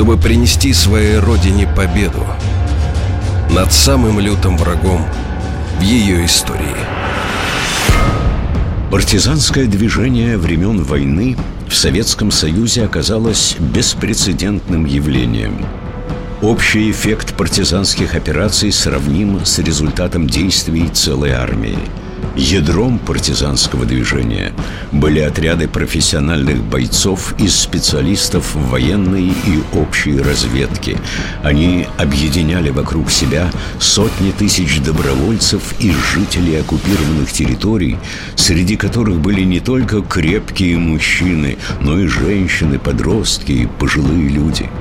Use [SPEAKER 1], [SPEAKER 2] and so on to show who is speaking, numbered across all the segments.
[SPEAKER 1] чтобы принести своей родине победу над самым лютым врагом в ее истории.
[SPEAKER 2] Партизанское движение времен войны в Советском Союзе оказалось беспрецедентным явлением. Общий эффект партизанских операций сравним с результатом действий целой армии – Ядром партизанского движения были отряды профессиональных бойцов из специалистов военной и общей разведки. Они объединяли вокруг себя сотни тысяч добровольцев и жителей оккупированных территорий, среди которых были не только крепкие мужчины, но и женщины, подростки и пожилые люди –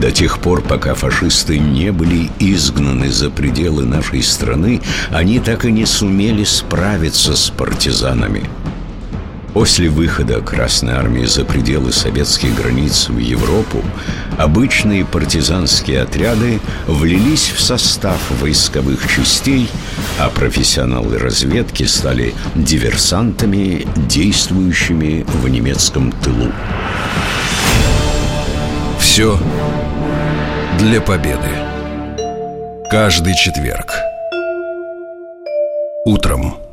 [SPEAKER 2] до тех пор, пока фашисты не были изгнаны за пределы нашей страны, они так и не сумели справиться с партизанами. После выхода Красной Армии за пределы советских границ в Европу обычные партизанские отряды влились в состав войсковых частей, а профессионалы разведки стали диверсантами, действующими в немецком тылу.
[SPEAKER 1] Все для победы. Каждый четверг. Утром.